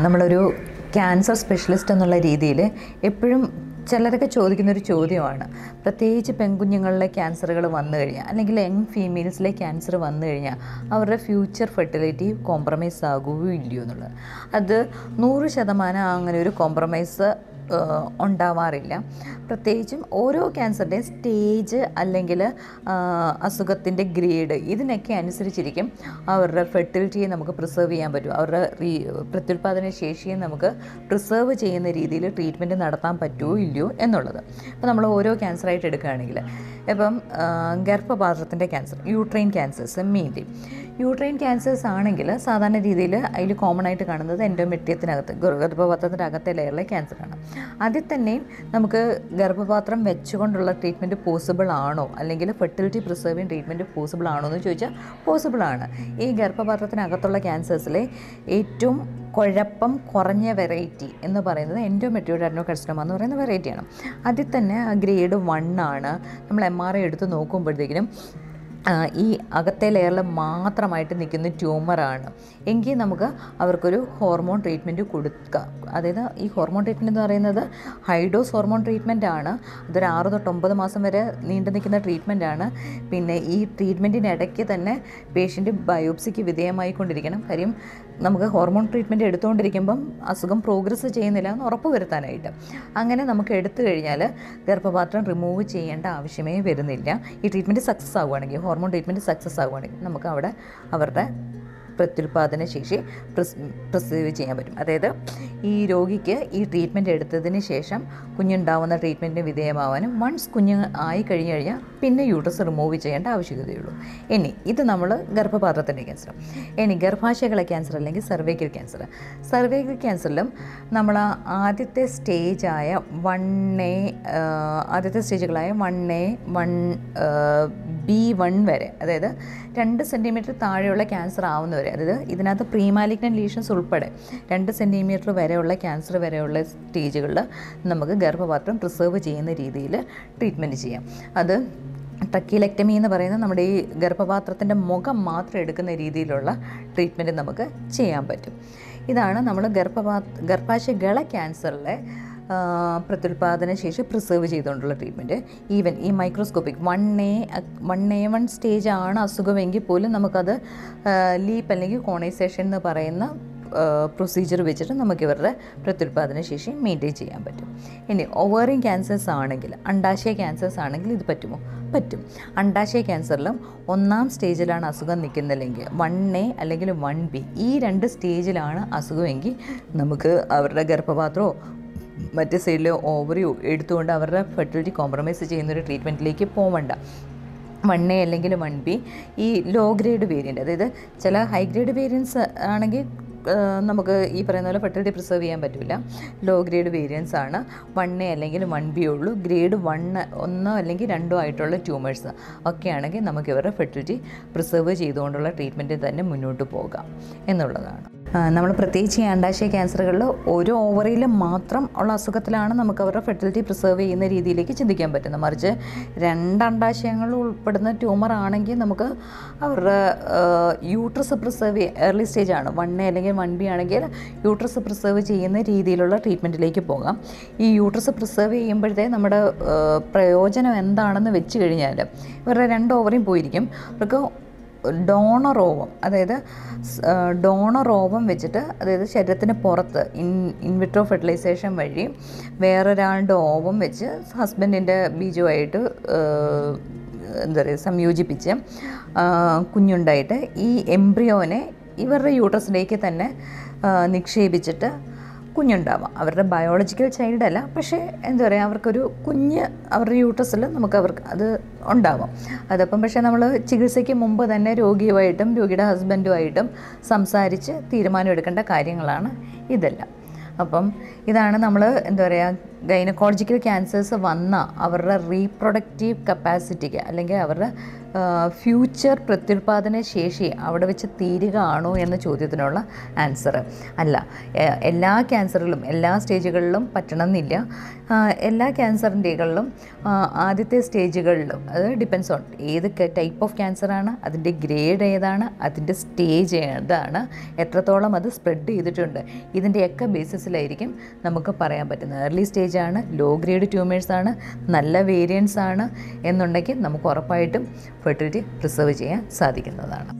നമ്മളൊരു cancer specialist എന്നുള്ള രീതിയിൽ എപ്പോഴും ചിലരൊക്കെ ചോദിക്കുന്നൊരു ചോദ്യമാണ്. പ്രത്യേകിച്ച് പെൺകുഞ്ഞുങ്ങളിലെ ക്യാൻസറുകൾ വന്നു കഴിഞ്ഞാൽ അല്ലെങ്കിൽ യങ് ഫീമെയിൽസിലെ ക്യാൻസർ വന്നു കഴിഞ്ഞാൽ അവരുടെ ഫ്യൂച്ചർ ഫെർട്ടിലിറ്റി കോംപ്രമൈസ് ആകുകയോ ഇല്ലയോ എന്നുള്ളത്. അത് നൂറ് ശതമാനം അങ്ങനെ ഒരു കോംപ്രമൈസ് ഉണ്ടാവാറില്ല. പ്രത്യേകിച്ചും ഓരോ ക്യാൻസറിന്റെയും സ്റ്റേജ് അല്ലെങ്കിൽ അസുഖത്തിന്റെ ഗ്രേഡ് ഇതിനൊക്കെ അനുസരിച്ചിരിക്കും. അവരുടെ ഫെർട്ടിലിറ്റിയെ നമുക്ക് പ്രിസർവ് ചെയ്യാൻ പറ്റും. അവരുടെ റീ പ്രത്യുൽപാദന ശേഷിയെ നമുക്ക് പ്രിസർവ് ചെയ്യുന്ന രീതിയിൽ ട്രീറ്റ്മെന്റ് നടത്താൻ പറ്റുമോ ഇല്ലയോ എന്നുള്ളത്. അപ്പോൾ നമ്മൾ ഓരോ ക്യാൻസറായിട്ട് എടുക്കുകയാണെങ്കിൽ ഇപ്പം ഗർഭപാത്രത്തിന്റെ cancer uterine cancers mainly. Uterine cancers ആണെങ്കിൽ സാധാരണ രീതിയിൽ അതിൽ കോമൺ ആയിട്ട് കാണുന്നത് എൻഡോമെട്രിയത്തിനകത്ത് ഗർ- ഗർഭപാത്രത്തിന്റെ അകത്തെ ലെയറിലെ ക്യാൻസറാണ്. അതിൽ തന്നെ നമുക്ക് ഗർഭപാത്രം വെച്ചുകൊണ്ടുള്ള ട്രീറ്റ്മെന്റ് പോസിബിൾ ആണോ? അല്ലെങ്കിൽ ഫെർട്ടിലിറ്റി പ്രിസർവിങ് ട്രീറ്റ്മെന്റ് പോസിബിൾ ആണോ എന്ന് ചോദിച്ചാൽ പോസിബിൾ ആണ്. ഈ ഗർഭപാത്രത്തിനകത്തുള്ള ക്യാൻസേഴ്സിലെ ഏറ്റവും കുഴപ്പം കുറഞ്ഞ വെറൈറ്റി എന്ന് പറയുന്നത് എൻഡോമെട്രിയോഡ് അഡ്നോകാർസിനോമ എന്ന് പറയുന്ന വെറൈറ്റിയാണ് അതിൽ തന്നെ ഗ്രേഡ് വൺ ആണ്. നമ്മൾ എം ആർ ഐ എടുത്ത് നോക്കുമ്പോഴത്തേക്കിനും ഈ അകത്തെ ലെയറിൽ മാത്രമായിട്ട് നിൽക്കുന്ന ട്യൂമറാണ് എങ്കിൽ നമുക്ക് അവർക്കൊരു ഹോർമോൺ ട്രീറ്റ്മെന്റ് കൊടുക്കാം. അതായത് ഈ ഹോർമോൺ ട്രീറ്റ്മെന്റ് എന്ന് പറയുന്നത് ഹൈഡോസ് ഹോർമോൺ ട്രീറ്റ്മെന്റ് ആണ്. അതൊരു ആറ് തൊട്ട് ഒമ്പത് മാസം വരെ നീണ്ടു നിൽക്കുന്ന ട്രീറ്റ്മെന്റ് ആണ്. പിന്നെ ഈ ട്രീറ്റ്മെന്റിനിടയ്ക്ക് തന്നെ പേഷ്യന്റ് ബയോപ്സിക്ക് വിധേയമായിക്കൊണ്ടിരിക്കണം. കാര്യം നമുക്ക് ഹോർമോൺ ട്രീറ്റ്മെന്റ് എടുത്തുകൊണ്ടിരിക്കുമ്പം അസുഖം പ്രോഗ്രസ് ചെയ്യുന്നില്ല എന്ന് ഉറപ്പ് വരുത്താനായിട്ട്. അങ്ങനെ നമുക്ക് എടുത്തു കഴിഞ്ഞാൽ ഗർഭപാത്രം റിമൂവ് ചെയ്യേണ്ട ആവശ്യമേ വരുന്നില്ല. ഈ ട്രീറ്റ്മെന്റ് സക്സസ് ആവുകയാണെങ്കിൽ ഹോർമോൺ ട്രീറ്റ്മെന്റ് സക്സസ് ആവുകയാണെങ്കിൽ നമുക്ക് അവിടെ അവരുടെ പ്രത്യുൽപാദന ശേഷി പ്രിസീവ് ചെയ്യാൻ പറ്റും. അതായത് ഈ രോഗിക്ക് ഈ ട്രീറ്റ്മെന്റ് എടുത്തതിന് ശേഷം കുഞ്ഞുണ്ടാവുന്ന ട്രീറ്റ്മെന്റിന് വിധേയമാവാനും വൺസ് കുഞ്ഞ് ആയി കഴിഞ്ഞ് കഴിഞ്ഞാൽ പിന്നെ യൂട്രസ് റിമൂവ് ചെയ്യേണ്ട ആവശ്യകതയുള്ളൂ. ഇനി ഇത് നമ്മൾ ഗർഭപാത്രത്തിന്റെ ക്യാൻസർ ഇനി ഗർഭാശയകളെ ക്യാൻസർ അല്ലെങ്കിൽ സർവൈക്കൽ ക്യാൻസർ സർവൈക്കൽ ക്യാൻസറിലും നമ്മൾ ആദ്യത്തെ സ്റ്റേജായ വൺ എ ആദ്യത്തെ സ്റ്റേജുകളായ one A one B one വരെ അതായത് രണ്ട് സെന്റിമീറ്റർ താഴെയുള്ള ക്യാൻസർ ആവുന്നവരെ അതായത് ഇതിനകത്ത് പ്രീമാലിഗ്നൻ ലീഷൻസ് ഉൾപ്പെടെ രണ്ട് സെന്റിമീറ്റർ വരെയുള്ള ക്യാൻസർ വരെയുള്ള സ്റ്റേജുകളിൽ നമുക്ക് ഗർഭപാത്രം പ്രിസേർവ് ചെയ്യുന്ന രീതിയിൽ ട്രീറ്റ്മെന്റ് ചെയ്യാം. അത് ടക്കിലക്റ്റമി എന്ന് പറയുന്നത് നമ്മുടെ ഈ ഗർഭപാത്രത്തിന്റെ മുഖം മാത്രം എടുക്കുന്ന രീതിയിലുള്ള ട്രീറ്റ്മെന്റ് നമുക്ക് ചെയ്യാൻ പറ്റും. ഇതാണ് നമ്മൾ ഗർഭപാ ഗർഭാശയ ഗള ക്യാൻസറിലെ പ്രത്യുൽപാദന ശേഷി പ്രിസർവ് ചെയ്തുകൊണ്ടുള്ള ട്രീറ്റ്മെന്റ് ഈവൻ ഈ microscopic one A one A one stage ആണ് അസുഖമെങ്കിൽ പോലും നമുക്കത് ലീപ്പ് അല്ലെങ്കിൽ കോണൈസേഷൻ എന്ന് പറയുന്ന പ്രൊസീജിയർ വെച്ചിട്ട് നമുക്ക് ഇവരുടെ പ്രത്യുൽപാദന ശേഷി മെയിന്റെയിൻ ചെയ്യാൻ പറ്റും. ഇനി ഓവറിങ് ക്യാൻസേഴ്സ് ആണെങ്കിൽ അണ്ടാശയ ക്യാൻസേഴ്സ് ആണെങ്കിൽ ഇത് പറ്റുമോ? പറ്റും. അണ്ടാശയ ക്യാൻസറിലും ഒന്നാം സ്റ്റേജിലാണ് അസുഖം നിൽക്കുന്നില്ലെങ്കിൽ വൺ എ അല്ലെങ്കിൽ വൺ ബി ഈ രണ്ട് സ്റ്റേജിലാണ് അസുഖമെങ്കിൽ നമുക്ക് അവരുടെ ഗർഭപാത്രമോ മറ്റേ സൈഡിലെ ഓവറിയോ എടുത്തുകൊണ്ട് അവരുടെ ഫെർട്ടിലിറ്റി കോംപ്രമൈസ് ചെയ്യുന്നൊരു ട്രീറ്റ്മെന്റിലേക്ക് പോവണ്ട. വൺ എ അല്ലെങ്കിൽ വൺ ബി ഈ ലോ ഗ്രേഡ് വേരിയന്റ് അതായത് ചില ഹൈ ഗ്രേഡ് വേരിയൻസ് ആണെങ്കിൽ നമുക്ക് ഈ പറയുന്ന പോലെ ഫെർട്ടിലിറ്റി പ്രിസർവ് ചെയ്യാൻ പറ്റില്ല ലോ ഗ്രേഡ് വേരിയൻസ് ആണ് വൺ എ അല്ലെങ്കിൽ വൺ ബി ഉള്ളൂ. ഗ്രേഡ് വൺ ഒന്നോ അല്ലെങ്കിൽ രണ്ടോ ആയിട്ടുള്ള ട്യൂമേഴ്സ് ഒക്കെ ആണെങ്കിൽ നമുക്ക് ഇവരുടെ ഫെർട്ടിലിറ്റി പ്രിസർവ് ചെയ്തുകൊണ്ടുള്ള ട്രീറ്റ്മെന്റ് തന്നെ മുന്നോട്ട് പോകാം എന്നുള്ളതാണ്. നമ്മൾ പ്രത്യേകിച്ച് ഈ അണ്ടാശയ ക്യാൻസറുകളിൽ ഒരു ഓവറിൽ മാത്രം ഉള്ള അസുഖത്തിലാണ് നമുക്ക് അവരുടെ ഫെർട്ടിലിറ്റി പ്രിസർവ് ചെയ്യുന്ന രീതിയിലേക്ക് ചിന്തിക്കാൻ പറ്റുന്നത്. മറിച്ച് രണ്ട് അണ്ടാശയങ്ങൾ ഉൾപ്പെടുന്ന ട്യൂമർ ആണെങ്കിൽ നമുക്ക് അവരുടെ യൂട്രസ് പ്രിസർവ് ഏർലി സ്റ്റേജ് ആണ്. വൺ എ അല്ലെങ്കിൽ വൺ ബി ആണെങ്കിൽ യൂട്രസ് പ്രിസർവ് ചെയ്യുന്ന രീതിയിലുള്ള ട്രീറ്റ്മെന്റിലേക്ക് പോകാം. ഈ യൂട്രസ് പ്രിസർവ് ചെയ്യുമ്പോഴത്തേ നമ്മുടെ പ്രയോജനം എന്താണെന്ന് വെച്ച് കഴിഞ്ഞാൽ ഇവരുടെ രണ്ട് ഓവറിയും പോയിരിക്കും. അവർക്ക് ഡോണർ ഓവം അതായത് ഡോണർ ഓവം വെച്ചിട്ട് അതായത് ശരീരത്തിന് പുറത്ത് ഇൻ ഇൻവിട്രോ ഫെർട്ടിലൈസേഷൻ വഴി വേറൊരാളുടെ ഓവം വെച്ച് ഹസ്ബൻഡിന്റെ ബീജുമായിട്ട് എന്താ പറയുക സംയോജിപ്പിച്ച് കുഞ്ഞുണ്ടായിട്ട് ഈ എംബ്രിയോനെ ഇവരുടെ യൂട്രസിലേക്ക് തന്നെ നിക്ഷേപിച്ചിട്ട് കുഞ്ഞുണ്ടാവാം. അവരുടെ ബയോളജിക്കൽ ചൈൽഡ് അല്ല. പക്ഷേ എന്താ പറയുക അവർക്കൊരു കുഞ്ഞ് അവരുടെ യൂട്രസിൽ നമുക്ക് അവർക്ക് അത് ഉണ്ടാവാം. അതപ്പം പക്ഷേ നമ്മൾ ചികിത്സയ്ക്ക് മുമ്പ് തന്നെ രോഗിയുമായിട്ടും രോഗിയുടെ ഹസ്ബൻഡുമായിട്ടും സംസാരിച്ച് തീരുമാനമെടുക്കേണ്ട കാര്യങ്ങളാണ് ഇതെല്ലാം. അപ്പം ഇതാണ് നമ്മൾ എന്താ പറയുക ഗൈനക്കോളജിക്കൽ ക്യാൻസേഴ്സ് വന്ന അവരുടെ റീപ്രൊഡക്റ്റീവ് കപ്പാസിറ്റിക്ക് അല്ലെങ്കിൽ അവരുടെ ഫ്യൂച്ചർ പ്രത്യുൽപാദന ശേഷി അവിടെ വെച്ച് തീരുകയാണോ എന്ന ചോദ്യത്തിനുള്ള ആൻസർ അല്ല എല്ലാ ക്യാൻസറുകളും എല്ലാ സ്റ്റേജുകളിലും പറ്റണമെന്നില്ല. എല്ലാ ക്യാൻസറിന്റെകളിലും ആദ്യത്തെ സ്റ്റേജുകളിലും അത് ഡിപ്പെൻസ് ഓൺ ഏത് ടൈപ്പ് ഓഫ് ക്യാൻസറാണ് അതിന്റെ ഗ്രേഡ് ഏതാണ് അതിന്റെ സ്റ്റേജ് ഏതാണ് എത്രത്തോളം അത് സ്പ്രെഡ് ചെയ്തിട്ടുണ്ട് ഇതിന്റെയൊക്കെ ബേസിസിലായിരിക്കും നമുക്ക് പറയാൻ പറ്റുന്നത്. ഏർലി സ്റ്റേജാണ് ലോ ഗ്രേഡ് ട്യൂമേഴ്സാണ് നല്ല വേരിയൻസ് ആണ് എന്നുണ്ടെങ്കിൽ നമുക്ക് ഉറപ്പായിട്ടും ഫെർട്ടിലിറ്റി പ്രിസർവ് ചെയ്യാൻ സാധിക്കുന്നതാണ്.